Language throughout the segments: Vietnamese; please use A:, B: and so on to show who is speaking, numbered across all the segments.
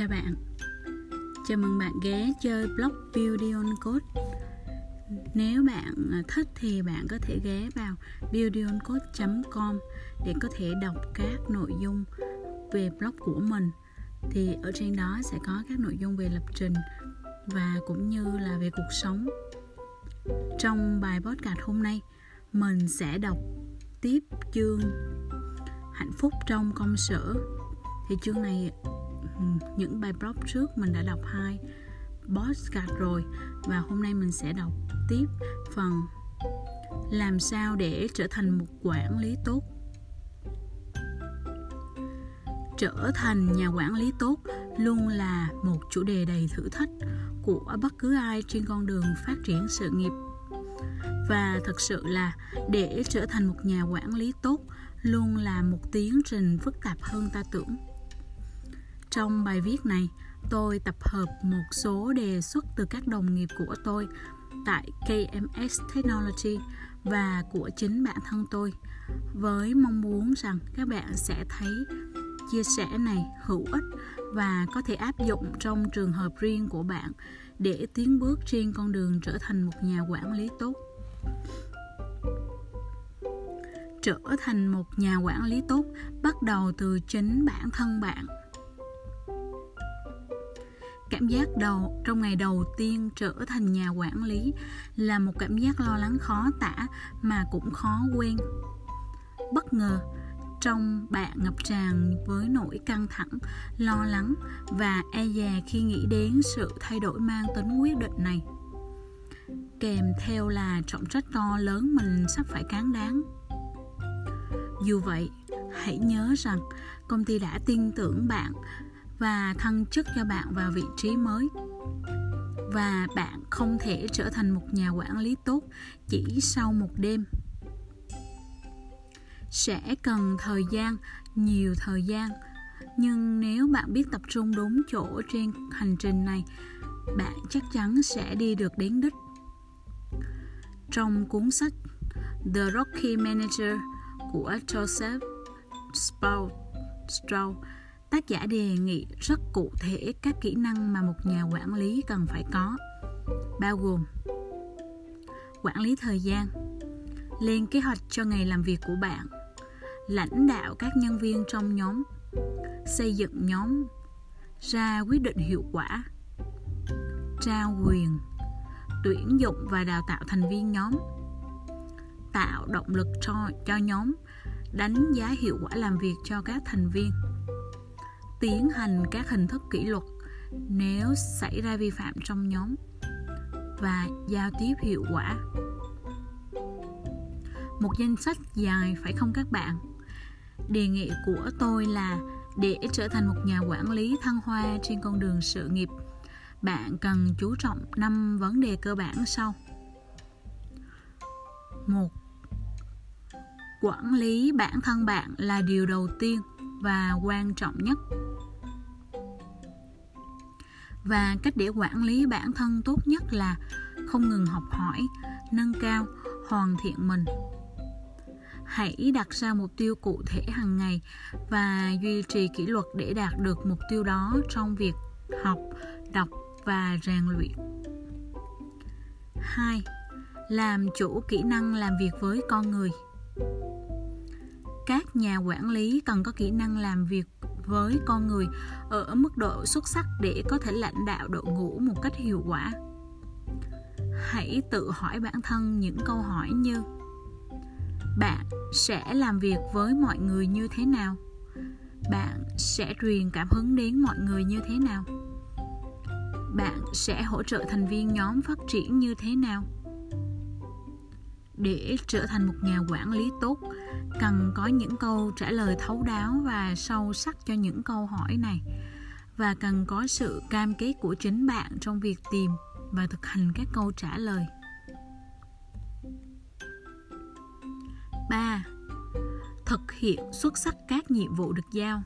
A: Chào bạn. Chào mừng bạn ghé chơi blog Beauty on Code. Nếu bạn à, thích thì bạn có thể ghé vào beautyoncode.com để có thể đọc các nội dung về blog của mình. Thì ở trên đó sẽ có các nội dung về lập trình và cũng như là về cuộc sống. Trong bài podcast hôm nay, mình sẽ đọc tiếp chương hạnh phúc trong công sở. Thì chương này Ừ, những bài blog trước mình đã đọc hai. Podcast rồi. Và hôm nay mình sẽ đọc tiếp phần làm sao để trở thành một quản lý tốt? Trở thành nhà quản lý tốt luôn là một chủ đề đầy thử thách của bất cứ ai trên con đường phát triển sự nghiệp. Và thật sự là để trở thành một nhà quản lý tốt luôn là một tiến trình phức tạp hơn ta tưởng trong bài viết này, tôi tập hợp một số đề xuất từ các đồng nghiệp của tôi tại kms technology và của chính bản thân tôi, với mong muốn rằng các bạn sẽ thấy chia sẻ này hữu ích và có thể áp dụng trong trường hợp riêng của bạn để tiến bước trên con đường trở thành một nhà quản lý tốt. Trở thành một nhà quản lý tốt bắt đầu từ chính bản thân bạn cảm giác đầu, trong ngày đầu tiên trở thành nhà quản lý là một cảm giác lo lắng khó tả mà cũng khó quên. Bất ngờ, trong bạn ngập tràn với nỗi căng thẳng, lo lắng và e dè khi nghĩ đến sự thay đổi mang tính quyết định này. Kèm theo là trọng trách to lớn mình sắp phải cán đáng. Dù vậy, hãy nhớ rằng công ty đã tin tưởng bạn và thăng chức cho bạn vào vị trí mới. Và bạn không thể trở thành một nhà quản lý tốt chỉ sau một đêm. Sẽ cần thời gian, nhiều thời gian. Nhưng nếu bạn biết tập trung đúng chỗ trên hành trình này, bạn chắc chắn sẽ đi được đến đích. Trong cuốn sách The Rocky Manager của Joseph Stroud tác giả đề nghị rất cụ thể các kỹ năng mà một nhà quản lý cần phải có, bao gồm quản lý thời gian, lên kế hoạch cho ngày làm việc của bạn, lãnh đạo các nhân viên trong nhóm, xây dựng nhóm, ra quyết định hiệu quả, trao quyền, tuyển dụng và đào tạo thành viên nhóm, tạo động lực cho cho nhóm, đánh giá hiệu quả làm việc cho các thành viên tiến hành các hình thức kỷ luật nếu xảy ra vi phạm trong nhóm và giao tiếp hiệu quả. Một danh sách dài phải không các bạn? Đề nghị của tôi là để trở thành một nhà quản lý thăng hoa trên con đường sự nghiệp, bạn cần chú trọng 5 vấn đề cơ bản sau. Một, quản lý bản thân bạn là điều đầu tiên và quan trọng nhất. Và cách để quản lý bản thân tốt nhất là không ngừng học hỏi, nâng cao, hoàn thiện mình. Hãy đặt ra mục tiêu cụ thể hàng ngày và duy trì kỷ luật để đạt được mục tiêu đó trong việc học, đọc và rèn luyện. 2. Làm chủ kỹ năng làm việc với con người. Các nhà quản lý cần có kỹ năng làm việc với con người ở mức độ xuất sắc để có thể lãnh đạo đội ngũ một cách hiệu quả. Hãy tự hỏi bản thân những câu hỏi như, bạn sẽ làm việc với mọi người như thế nào? Bạn sẽ truyền cảm hứng đến mọi người như thế nào? Bạn sẽ hỗ trợ thành viên nhóm phát triển như thế nào? Để trở thành một nhà quản lý tốt. Cần có những câu trả lời thấu đáo và sâu sắc cho những câu hỏi này. Và cần có sự cam kết của chính bạn trong việc tìm và thực hành các câu trả lời. 3. Thực hiện xuất sắc các nhiệm vụ được giao.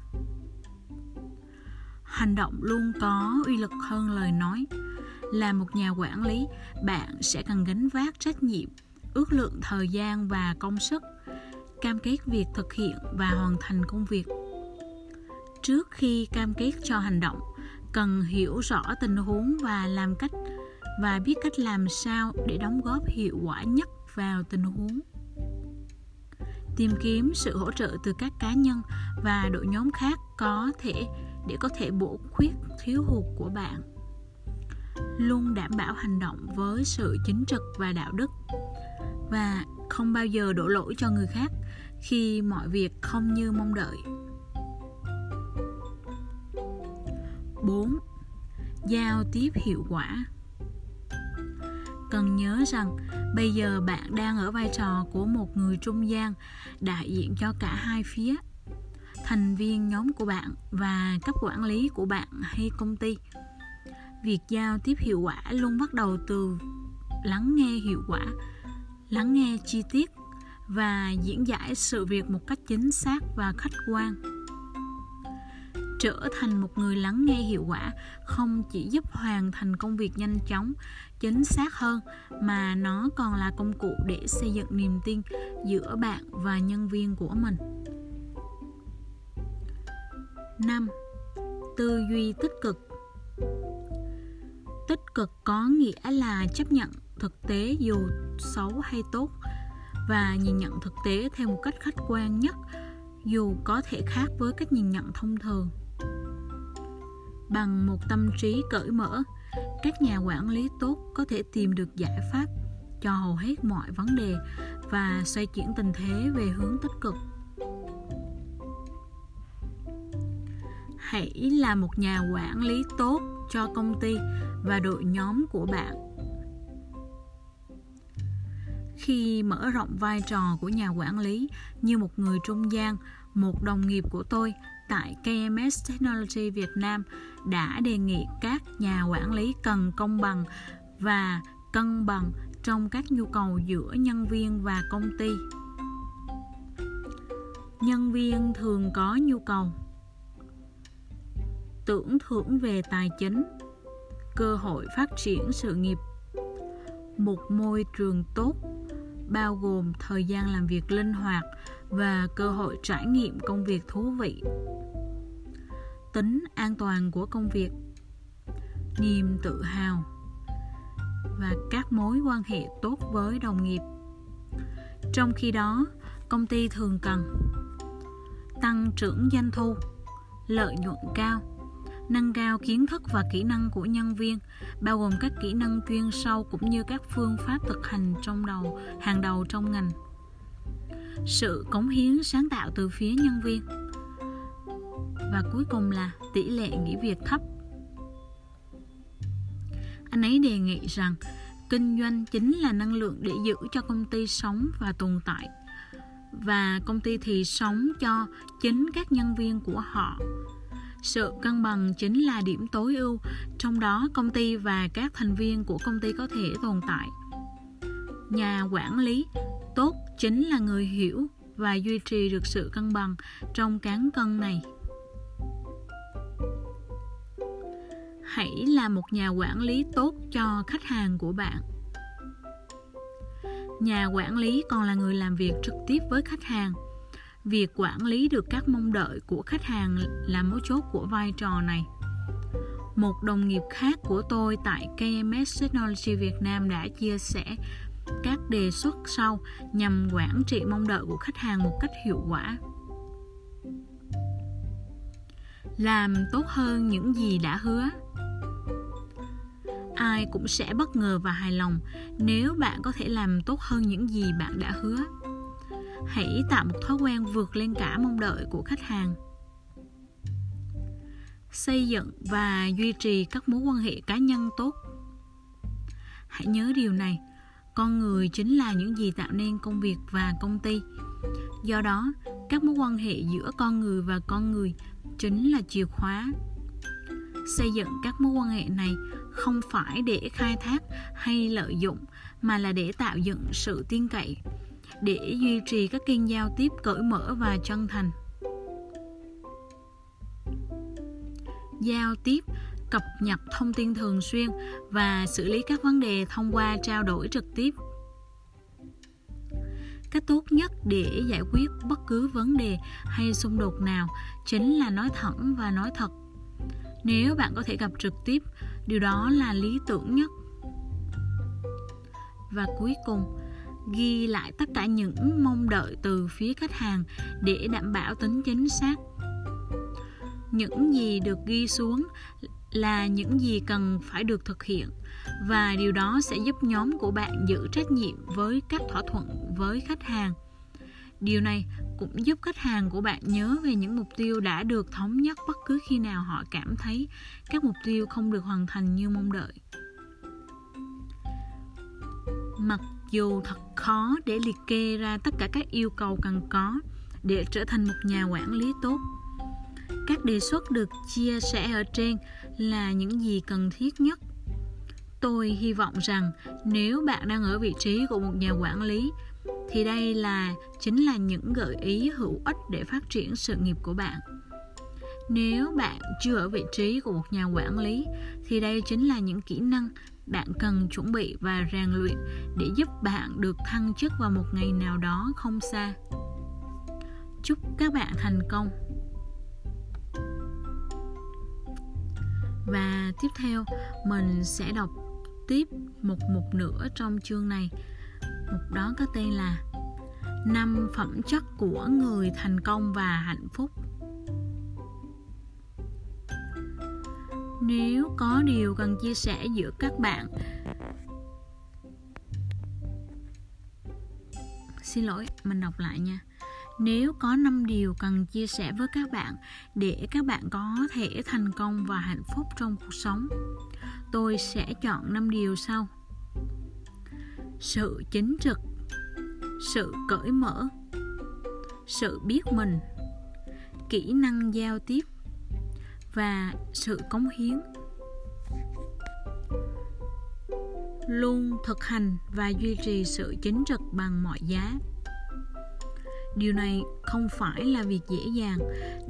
A: Hành động luôn có uy lực hơn lời nói. Là một nhà quản lý, bạn sẽ cần gánh vác trách nhiệm ước lượng thời gian và công sức, cam kết việc thực hiện và hoàn thành công việc. Trước khi cam kết cho hành động, cần hiểu rõ tình huống và làm cách và biết cách làm sao để đóng góp hiệu quả nhất vào tình huống. Tìm kiếm sự hỗ trợ từ các cá nhân và đội nhóm khác có thể, để có thể bổ khuyết thiếu hụt của bạn. Luôn đảm bảo hành động với sự chính trực và đạo đức và không bao giờ đổ lỗi cho người khác khi mọi việc không như mong đợi 4. Giao tiếp hiệu quả Cần nhớ rằng bây giờ bạn đang ở vai trò của một người trung gian đại diện cho cả hai phía, thành viên nhóm của bạn và cấp quản lý của bạn hay công ty việc giao tiếp hiệu quả luôn bắt đầu từ lắng nghe hiệu quả lắng nghe chi tiết và diễn giải sự việc một cách chính xác và khách quan trở thành một người lắng nghe hiệu quả không chỉ giúp hoàn thành công việc nhanh chóng, chính xác hơn, mà nó còn là công cụ để xây dựng niềm tin giữa bạn và nhân viên của mình 5. Tư duy tích cực Tích cực có nghĩa là chấp nhận thực tế dù xấu hay tốt, và nhìn nhận thực tế theo một cách khách quan nhất, dù có thể khác với cách nhìn nhận thông thường. Bằng một tâm trí cởi mở, các nhà quản lý tốt có thể tìm được giải pháp cho hầu hết mọi vấn đề và xoay chuyển tình thế về hướng tích cực. Hãy là một nhà quản lý tốt cho công ty và đội nhóm của bạn khi mở rộng vai trò của nhà quản lý như một người trung gian một đồng nghiệp của tôi tại KMS Technology Việt Nam đã đề nghị các nhà quản lý cần công bằng và cân bằng trong các nhu cầu giữa nhân viên và công ty. Nhân viên thường có nhu cầu. Tưởng thưởng về tài chính, cơ hội phát triển sự nghiệp, một môi trường tốt bao gồm thời gian làm việc linh hoạt và cơ hội trải nghiệm công việc thú vị. Tính an toàn của công việc. Niềm tự hào và các mối quan hệ tốt với đồng nghiệp. Trong khi đó, công ty thường cần tăng trưởng doanh thu, lợi nhuận cao nâng cao kiến thức và kỹ năng của nhân viên, bao gồm các kỹ năng chuyên sâu cũng như các phương pháp thực hành trong đầu, hàng đầu trong ngành. Sự cống hiến sáng tạo từ phía nhân viên. Và cuối cùng là tỷ lệ nghỉ việc thấp. Anh ấy đề nghị rằng kinh doanh chính là năng lượng để giữ cho công ty sống và tồn tại. Và công ty thì sống cho chính các nhân viên của họ sự cân bằng chính là điểm tối ưu, trong đó công ty và các thành viên của công ty có thể tồn tại. Nhà quản lý tốt chính là người hiểu và duy trì được sự cân bằng trong cán cân này. Hãy là một nhà quản lý tốt cho khách hàng của bạn. Nhà quản lý còn là người làm việc trực tiếp với khách hàng việc quản lý được các mong đợi của khách hàng là mấu chốt của vai trò này. Một đồng nghiệp khác của tôi tại KMS Technology Việt Nam đã chia sẻ các đề xuất sau nhằm quản trị mong đợi của khách hàng một cách hiệu quả. Làm tốt hơn những gì đã hứa. Ai cũng sẽ bất ngờ và hài lòng nếu bạn có thể làm tốt hơn những gì bạn đã hứa hãy tạo một thói quen vượt lên cả mong đợi của khách hàng. Xây dựng và duy trì các mối quan hệ cá nhân tốt. Hãy nhớ điều này, con người chính là những gì tạo nên công việc và công ty. Do đó, các mối quan hệ giữa con người và con người chính là chìa khóa. Xây dựng các mối quan hệ này không phải để khai thác hay lợi dụng, mà là để tạo dựng sự tin cậy để duy trì các kênh giao tiếp cởi mở và chân thành. Giao tiếp, cập nhật thông tin thường xuyên và xử lý các vấn đề thông qua trao đổi trực tiếp. Cách tốt nhất để giải quyết bất cứ vấn đề hay xung đột nào chính là nói thẳng và nói thật. Nếu bạn có thể gặp trực tiếp, điều đó là lý tưởng nhất. Và cuối cùng ghi lại tất cả những mong đợi từ phía khách hàng để đảm bảo tính chính xác. Những gì được ghi xuống là những gì cần phải được thực hiện, và điều đó sẽ giúp nhóm của bạn giữ trách nhiệm với các thỏa thuận với khách hàng. Điều này cũng giúp khách hàng của bạn nhớ về những mục tiêu đã được thống nhất bất cứ khi nào họ cảm thấy các mục tiêu không được hoàn thành như mong đợi. Mặc dù thật khó để liệt kê ra tất cả các yêu cầu cần có để trở thành một nhà quản lý tốt. Các đề xuất được chia sẻ ở trên là những gì cần thiết nhất. Tôi hy vọng rằng nếu bạn đang ở vị trí của một nhà quản lý, thì đây là, chính là những gợi ý hữu ích để phát triển sự nghiệp của bạn. Nếu bạn chưa ở vị trí của một nhà quản lý, thì đây chính là những kỹ năng bạn cần chuẩn bị và rèn luyện để giúp bạn được thăng chức vào một ngày nào đó không xa. Chúc các bạn thành công. Và tiếp theo, mình sẽ đọc tiếp một mục nữa trong chương này. Mục đó có tên là năm phẩm chất của người thành công và hạnh phúc. Nếu có điều cần chia sẻ giữa các bạn. Xin lỗi, mình đọc lại nha. Nếu có 5 điều cần chia sẻ với các bạn để các bạn có thể thành công và hạnh phúc trong cuộc sống, tôi sẽ chọn 5 điều sau. Sự chính trực, sự cởi mở, sự biết mình, kỹ năng giao tiếp và sự cống hiến. Luôn thực hành và duy trì sự chính trực bằng mọi giá. Điều này không phải là việc dễ dàng,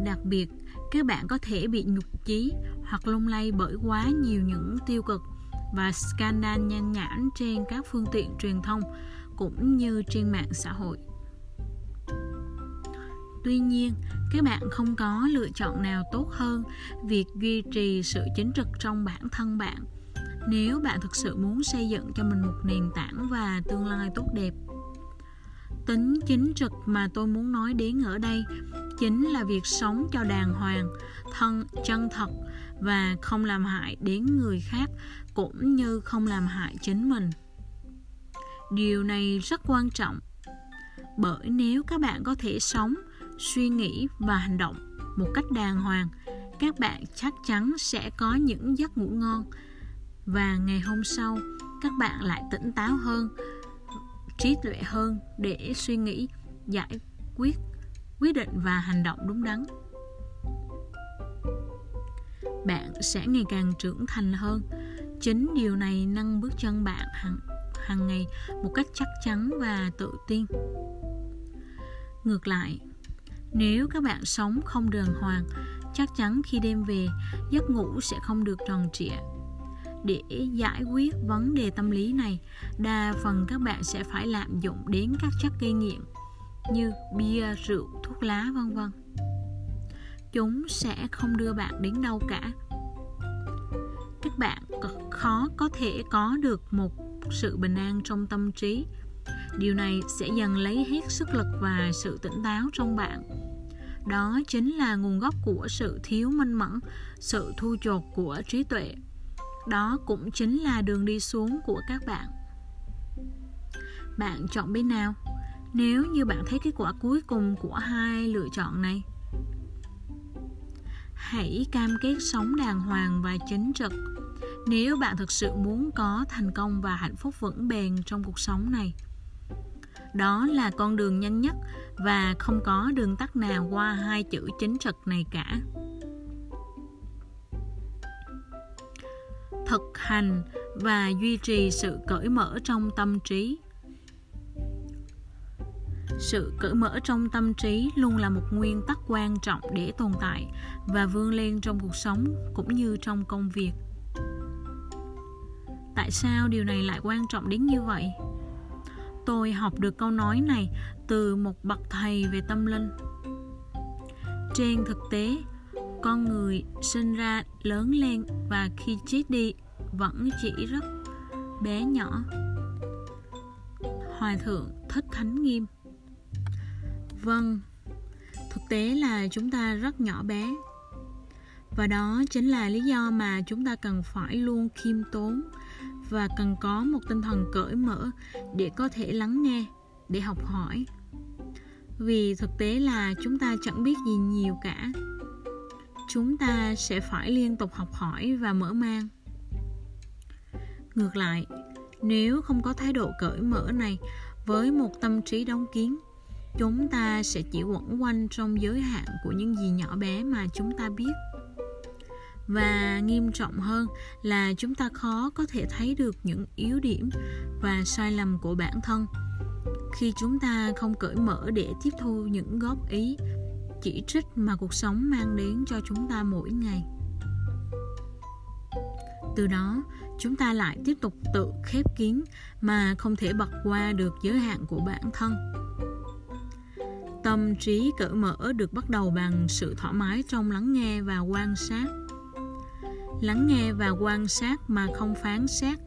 A: đặc biệt các bạn có thể bị nhục chí hoặc lung lay bởi quá nhiều những tiêu cực và scandal nhan nhản trên các phương tiện truyền thông cũng như trên mạng xã hội tuy nhiên các bạn không có lựa chọn nào tốt hơn việc duy trì sự chính trực trong bản thân bạn. Nếu bạn thực sự muốn xây dựng cho mình một nền tảng và tương lai tốt đẹp. Tính chính trực mà tôi muốn nói đến ở đây chính là việc sống cho đàng hoàng, thân, chân thật và không làm hại đến người khác cũng như không làm hại chính mình. Điều này rất quan trọng, bởi nếu các bạn có thể sống suy nghĩ và hành động một cách đàng hoàng các bạn chắc chắn sẽ có những giấc ngủ ngon. Và ngày hôm sau các bạn lại tỉnh táo hơn trí tuệ hơn để suy nghĩ giải quyết quyết định và hành động đúng đắn. Bạn sẽ ngày càng trưởng thành hơn. Chính điều này nâng bước chân bạn hàng, hàng ngày một cách chắc chắn và tự tin. Ngược lại nếu các bạn sống không đường hoàng, chắc chắn khi đêm về, giấc ngủ sẽ không được tròn trịa. Để giải quyết vấn đề tâm lý này, đa phần các bạn sẽ phải lạm dụng đến các chất gây nghiện như bia, rượu, thuốc lá, vân vân. Chúng sẽ không đưa bạn đến đâu cả. Các bạn khó có thể có được một sự bình an trong tâm trí. Điều này sẽ dần lấy hết sức lực và sự tỉnh táo trong bạn đó chính là nguồn gốc của sự thiếu minh mẫn, sự thu chột của trí tuệ. Đó cũng chính là đường đi xuống của các bạn. Bạn chọn bên nào? Nếu như bạn thấy kết quả cuối cùng của hai lựa chọn này, hãy cam kết sống đàng hoàng và chính trực. Nếu bạn thực sự muốn có thành công và hạnh phúc vững bền trong cuộc sống này đó là con đường nhanh nhất và không có đường tắt nào qua hai chữ chính trực này cả. Thực hành và duy trì sự cởi mở trong tâm trí. Sự cởi mở trong tâm trí luôn là một nguyên tắc quan trọng để tồn tại và vươn lên trong cuộc sống cũng như trong công việc. Tại sao điều này lại quan trọng đến như vậy? Tôi học được câu nói này từ một bậc thầy về tâm linh. Trên thực tế, con người sinh ra lớn lên và khi chết đi vẫn chỉ rất bé nhỏ. Hòa thượng thích khánh nghiêm. Vâng thực tế là chúng ta rất nhỏ bé. Và đó chính là lý do mà chúng ta cần phải luôn khiêm tốn và cần có một tinh thần cởi mở để có thể lắng nghe để học hỏi. Vì thực tế là chúng ta chẳng biết gì nhiều cả. Chúng ta sẽ phải liên tục học hỏi và mở mang. Ngược lại nếu không có thái độ cởi mở này với một tâm trí đóng kiến, chúng ta sẽ chỉ quẩn quanh trong giới hạn của những gì nhỏ bé mà chúng ta biết và nghiêm trọng hơn là chúng ta khó có thể thấy được những yếu điểm và sai lầm của bản thân. Khi chúng ta không cởi mở để tiếp thu những góp ý, chỉ trích mà cuộc sống mang đến cho chúng ta mỗi ngày. Từ đó, chúng ta lại tiếp tục tự khép kín mà không thể bật qua được giới hạn của bản thân. Tâm trí cởi mở được bắt đầu bằng sự thoải mái trong lắng nghe và quan sát lắng nghe và quan sát mà không phán xét.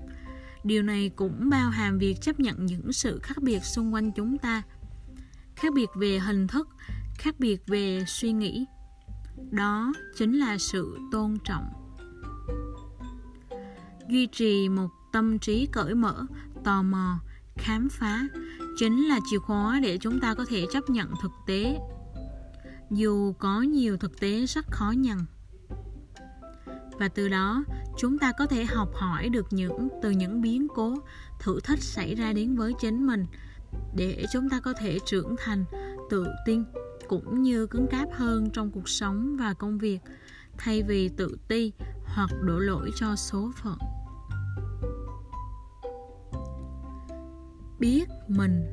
A: Điều này cũng bao hàm việc chấp nhận những sự khác biệt xung quanh chúng ta, khác biệt về hình thức, khác biệt về suy nghĩ. Đó chính là sự tôn trọng. Duy trì một tâm trí cởi mở, tò mò, khám phá chính là chìa khóa để chúng ta có thể chấp nhận thực tế. Dù có nhiều thực tế rất khó nhằn và từ đó, chúng ta có thể học hỏi được những, từ những biến cố, thử thách xảy ra đến với chính mình để chúng ta có thể trưởng thành tự tin cũng như cứng cáp hơn trong cuộc sống và công việc, thay vì tự ti hoặc đổ lỗi cho số phận. Biết mình.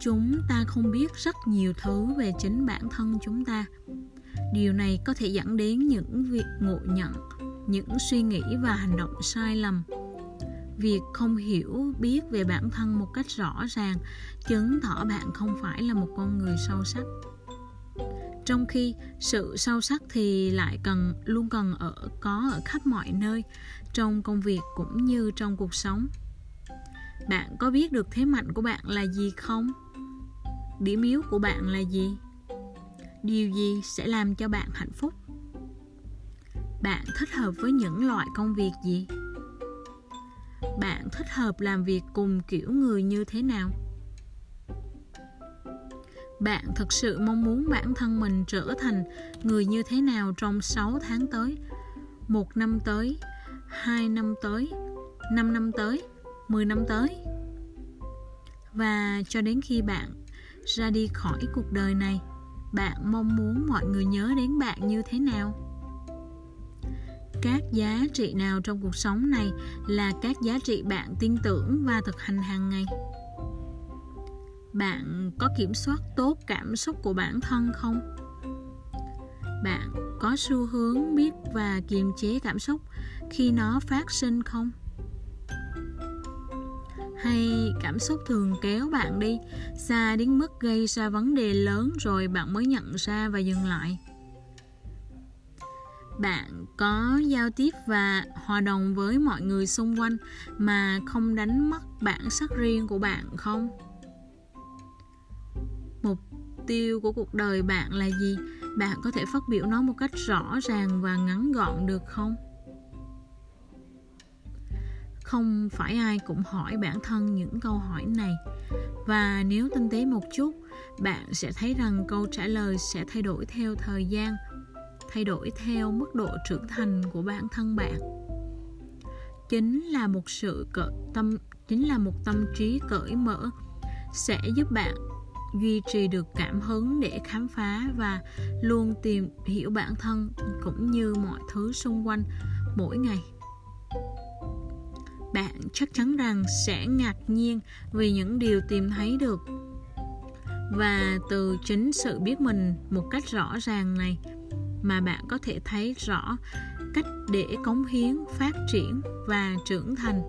A: Chúng ta không biết rất nhiều thứ về chính bản thân chúng ta điều này có thể dẫn đến những việc ngộ nhận, những suy nghĩ và hành động sai lầm. Việc không hiểu, biết về bản thân một cách rõ ràng, chứng tỏ bạn không phải là một con người sâu sắc. Trong khi sự sâu sắc thì lại cần, luôn cần ở, có ở khắp mọi nơi, trong công việc cũng như trong cuộc sống. Bạn có biết được thế mạnh của bạn là gì không? Điểm yếu của bạn là gì? Điều gì sẽ làm cho bạn hạnh phúc? Bạn thích hợp với những loại công việc gì? Bạn thích hợp làm việc cùng kiểu người như thế nào? Bạn thực sự mong muốn bản thân mình trở thành người như thế nào trong 6 tháng tới, một năm tới, hai năm tới, 5 năm tới, 10 năm tới. Và cho đến khi bạn ra đi khỏi cuộc đời này, bạn mong muốn mọi người nhớ đến bạn như thế nào? Các giá trị nào trong cuộc sống này là các giá trị bạn tin tưởng và thực hành hàng ngày? bạn có kiểm soát tốt cảm xúc của bản thân không bạn có xu hướng biết và kiềm chế cảm xúc khi nó phát sinh không hay cảm xúc thường kéo bạn đi, xa đến mức gây ra vấn đề lớn rồi bạn mới nhận ra và dừng lại. Bạn có giao tiếp và hòa đồng với mọi người xung quanh mà không đánh mất bản sắc riêng của bạn không? Mục tiêu của cuộc đời bạn là gì? Bạn có thể phát biểu nó một cách rõ ràng và ngắn gọn được không? Không phải ai cũng hỏi bản thân những câu hỏi này. Và nếu tinh tế một chút, bạn sẽ thấy rằng câu trả lời sẽ thay đổi theo thời gian, thay đổi theo mức độ trưởng thành của bản thân bạn. Chính là một sự cỡ tâm, chính là một tâm trí cởi mở sẽ giúp bạn duy trì được cảm hứng để khám phá và luôn tìm hiểu bản thân cũng như mọi thứ xung quanh mỗi ngày bạn chắc chắn rằng sẽ ngạc nhiên vì những điều tìm thấy được. Và từ chính sự biết mình một cách rõ ràng này, mà bạn có thể thấy rõ cách để cống hiến, phát triển và trưởng thành.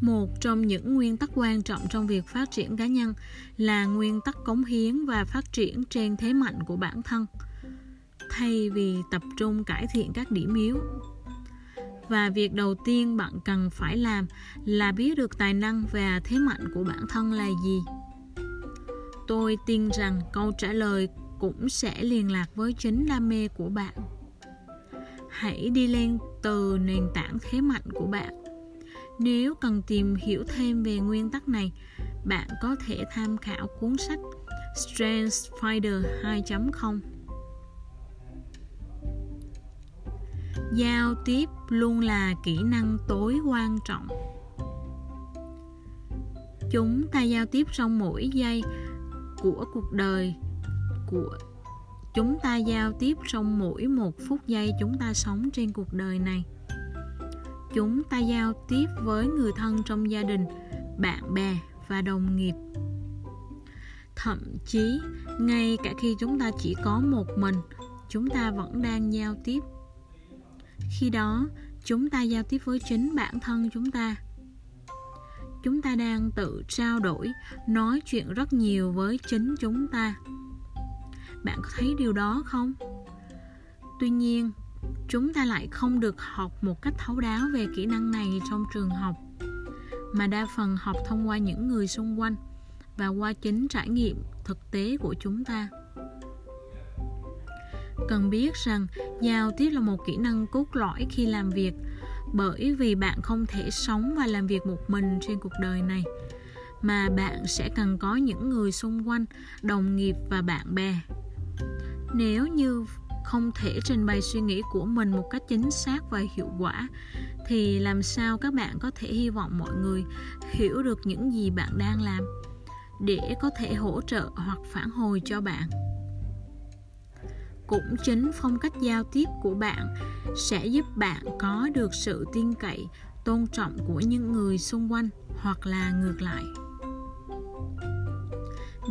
A: Một trong những nguyên tắc quan trọng trong việc phát triển cá nhân là nguyên tắc cống hiến và phát triển trên thế mạnh của bản thân, thay vì tập trung cải thiện các điểm yếu và việc đầu tiên bạn cần phải làm là biết được tài năng và thế mạnh của bản thân là gì. Tôi tin rằng câu trả lời cũng sẽ liên lạc với chính đam mê của bạn. Hãy đi lên từ nền tảng thế mạnh của bạn. Nếu cần tìm hiểu thêm về nguyên tắc này, bạn có thể tham khảo cuốn sách Strength Finder 2.0 giao tiếp luôn là kỹ năng tối quan trọng. Chúng ta giao tiếp trong mỗi giây của cuộc đời của chúng ta, giao tiếp trong mỗi một phút giây chúng ta sống trên cuộc đời này. Chúng ta giao tiếp với người thân trong gia đình, bạn bè và đồng nghiệp. Thậm chí, ngay cả khi chúng ta chỉ có một mình, chúng ta vẫn đang giao tiếp khi đó, chúng ta giao tiếp với chính bản thân chúng ta. Chúng ta đang tự trao đổi, nói chuyện rất nhiều với chính chúng ta. Bạn có thấy điều đó không? Tuy nhiên, chúng ta lại không được học một cách thấu đáo về kỹ năng này trong trường học, mà đa phần học thông qua những người xung quanh và qua chính trải nghiệm thực tế của chúng ta cần biết rằng, giao tiếp là một kỹ năng cốt lõi khi làm việc, bởi vì bạn không thể sống và làm việc một mình trên cuộc đời này, mà bạn sẽ cần có những người xung quanh, đồng nghiệp và bạn bè. Nếu như không thể trình bày suy nghĩ của mình một cách chính xác và hiệu quả, thì làm sao các bạn có thể hy vọng mọi người hiểu được những gì bạn đang làm để có thể hỗ trợ hoặc phản hồi cho bạn? Cũng chính phong cách giao tiếp của bạn sẽ giúp bạn có được sự tin cậy, tôn trọng của những người xung quanh hoặc là ngược lại.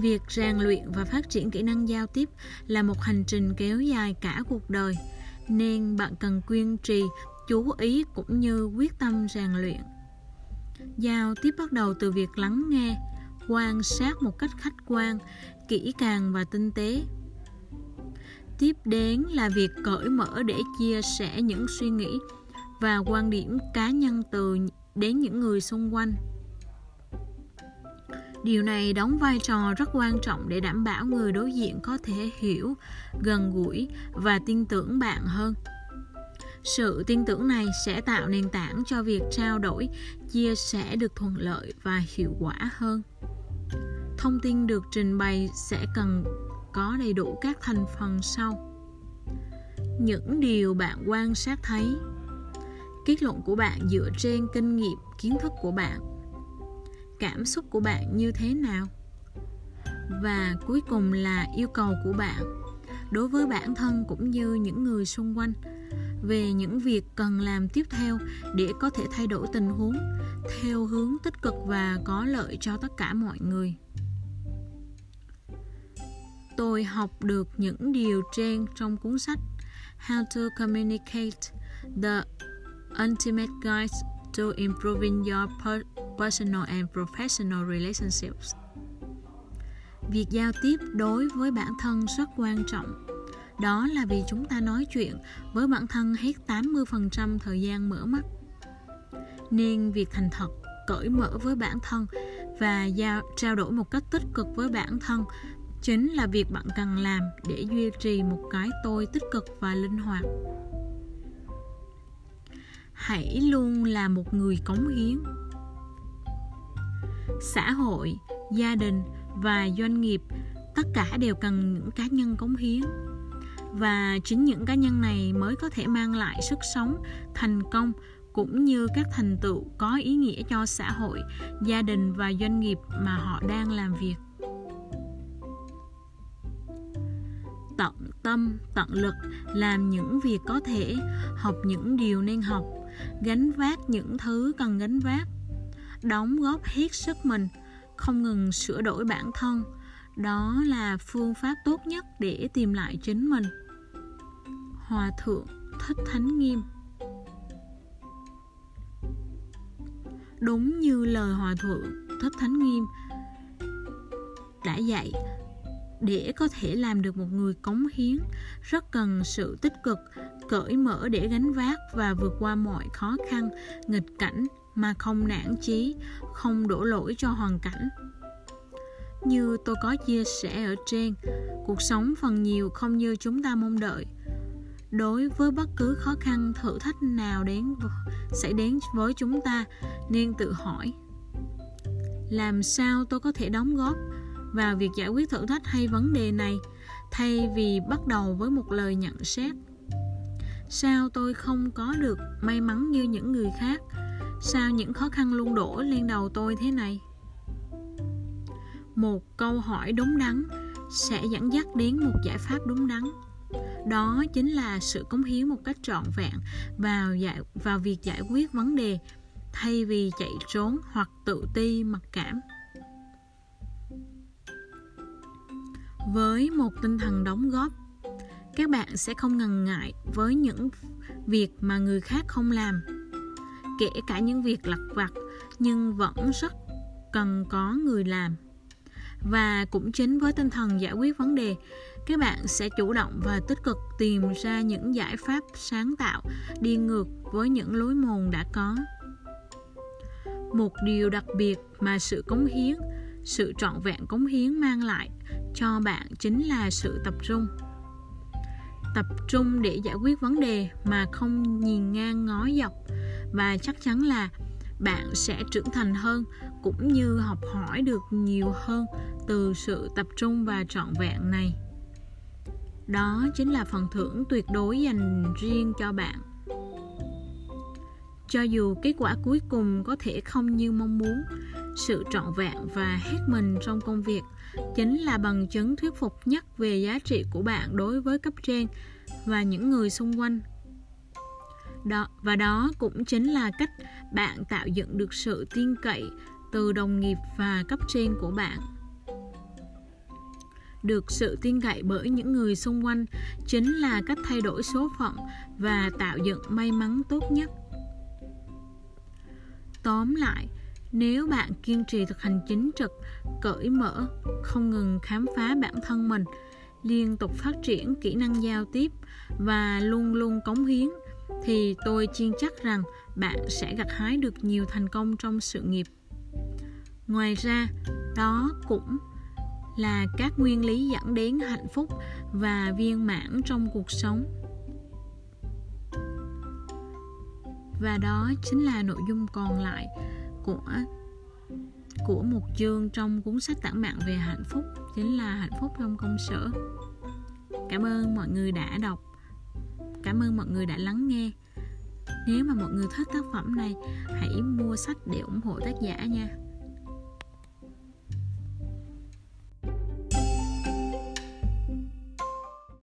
A: Việc rèn luyện và phát triển kỹ năng giao tiếp là một hành trình kéo dài cả cuộc đời, nên bạn cần kiên trì, chú ý cũng như quyết tâm rèn luyện. Giao tiếp bắt đầu từ việc lắng nghe, quan sát một cách khách quan, kỹ càng và tinh tế tiếp đến là việc cởi mở để chia sẻ những suy nghĩ và quan điểm cá nhân từ đến những người xung quanh. Điều này đóng vai trò rất quan trọng để đảm bảo người đối diện có thể hiểu, gần gũi và tin tưởng bạn hơn. Sự tin tưởng này sẽ tạo nền tảng cho việc trao đổi, chia sẻ được thuận lợi và hiệu quả hơn. Thông tin được trình bày sẽ cần có đầy đủ các thành phần sau. Những điều bạn quan sát thấy. Kết luận của bạn dựa trên kinh nghiệm, kiến thức của bạn. Cảm xúc của bạn như thế nào? Và cuối cùng là yêu cầu của bạn. Đối với bản thân cũng như những người xung quanh, về những việc cần làm tiếp theo để có thể thay đổi tình huống, theo hướng tích cực và có lợi cho tất cả mọi người tôi học được những điều trên trong cuốn sách How to Communicate The Ultimate Guide to Improving Your Personal and Professional Relationships. Việc giao tiếp đối với bản thân rất quan trọng. Đó là vì chúng ta nói chuyện với bản thân hết 80% thời gian mở mắt. Nên việc thành thật, cởi mở với bản thân và giao, trao đổi một cách tích cực với bản thân chính là việc bạn cần làm để duy trì một cái tôi tích cực và linh hoạt. Hãy luôn là một người cống hiến. Xã hội, gia đình và doanh nghiệp, tất cả đều cần những cá nhân cống hiến. Và chính những cá nhân này mới có thể mang lại sức sống thành công cũng như các thành tựu có ý nghĩa cho xã hội, gia đình và doanh nghiệp mà họ đang làm việc. Tận tâm, tận lực làm những việc có thể, học những điều nên học, gánh vác những thứ cần gánh vác, đóng góp hết sức mình, không ngừng sửa đổi bản thân. Đó là phương pháp tốt nhất để tìm lại chính mình. Hòa thượng thích thánh nghiêm. Đúng như lời hòa thượng thích thánh nghiêm đã dạy để có thể làm được một người cống hiến, rất cần sự tích cực, cởi mở để gánh vác và vượt qua mọi khó khăn, nghịch cảnh mà không nản chí, không đổ lỗi cho hoàn cảnh. Như tôi có chia sẻ ở trên, cuộc sống phần nhiều không như chúng ta mong đợi. Đối với bất cứ khó khăn, thử thách nào đến sẽ đến với chúng ta, nên tự hỏi, làm sao tôi có thể đóng góp vào việc giải quyết thử thách hay vấn đề này thay vì bắt đầu với một lời nhận xét. Sao tôi không có được may mắn như những người khác? Sao những khó khăn luôn đổ lên đầu tôi thế này? Một câu hỏi đúng đắn sẽ dẫn dắt đến một giải pháp đúng đắn. Đó chính là sự cống hiến một cách trọn vẹn vào giải, vào việc giải quyết vấn đề thay vì chạy trốn hoặc tự ti mặc cảm. Với một tinh thần đóng góp. Các bạn sẽ không ngần ngại với những việc mà người khác không làm, kể cả những việc lặt vặt, nhưng vẫn rất cần có người làm. Và cũng chính với tinh thần giải quyết vấn đề, các bạn sẽ chủ động và tích cực tìm ra những giải pháp sáng tạo đi ngược với những lối mòn đã có. Một điều đặc biệt mà sự cống hiến sự trọn vẹn cống hiến mang lại cho bạn chính là sự tập trung. Tập trung để giải quyết vấn đề mà không nhìn ngang ngó dọc. Và chắc chắn là bạn sẽ trưởng thành hơn, cũng như học hỏi được nhiều hơn từ sự tập trung và trọn vẹn này. Đó chính là phần thưởng tuyệt đối dành riêng cho bạn. Cho dù kết quả cuối cùng có thể không như mong muốn sự trọn vẹn và hết mình trong công việc, chính là bằng chứng thuyết phục nhất về giá trị của bạn đối với cấp trên và những người xung quanh. Đó, và đó cũng chính là cách bạn tạo dựng được sự tin cậy từ đồng nghiệp và cấp trên của bạn. Được sự tin cậy bởi những người xung quanh chính là cách thay đổi số phận và tạo dựng may mắn tốt nhất. Tóm lại nếu bạn kiên trì thực hành chính trực, cởi mở, không ngừng khám phá bản thân mình, liên tục phát triển kỹ năng giao tiếp và luôn luôn cống hiến, thì tôi chiên chắc rằng bạn sẽ gặt hái được nhiều thành công trong sự nghiệp. Ngoài ra, đó cũng là các nguyên lý dẫn đến hạnh phúc và viên mãn trong cuộc sống. Và đó chính là nội dung còn lại của của một chương trong cuốn sách tản mạn về hạnh phúc, chính là hạnh phúc trong công sở. Cảm ơn mọi người đã đọc. Cảm ơn mọi người đã lắng nghe. Nếu mà mọi người thích tác phẩm này, hãy mua sách để ủng hộ tác giả nha.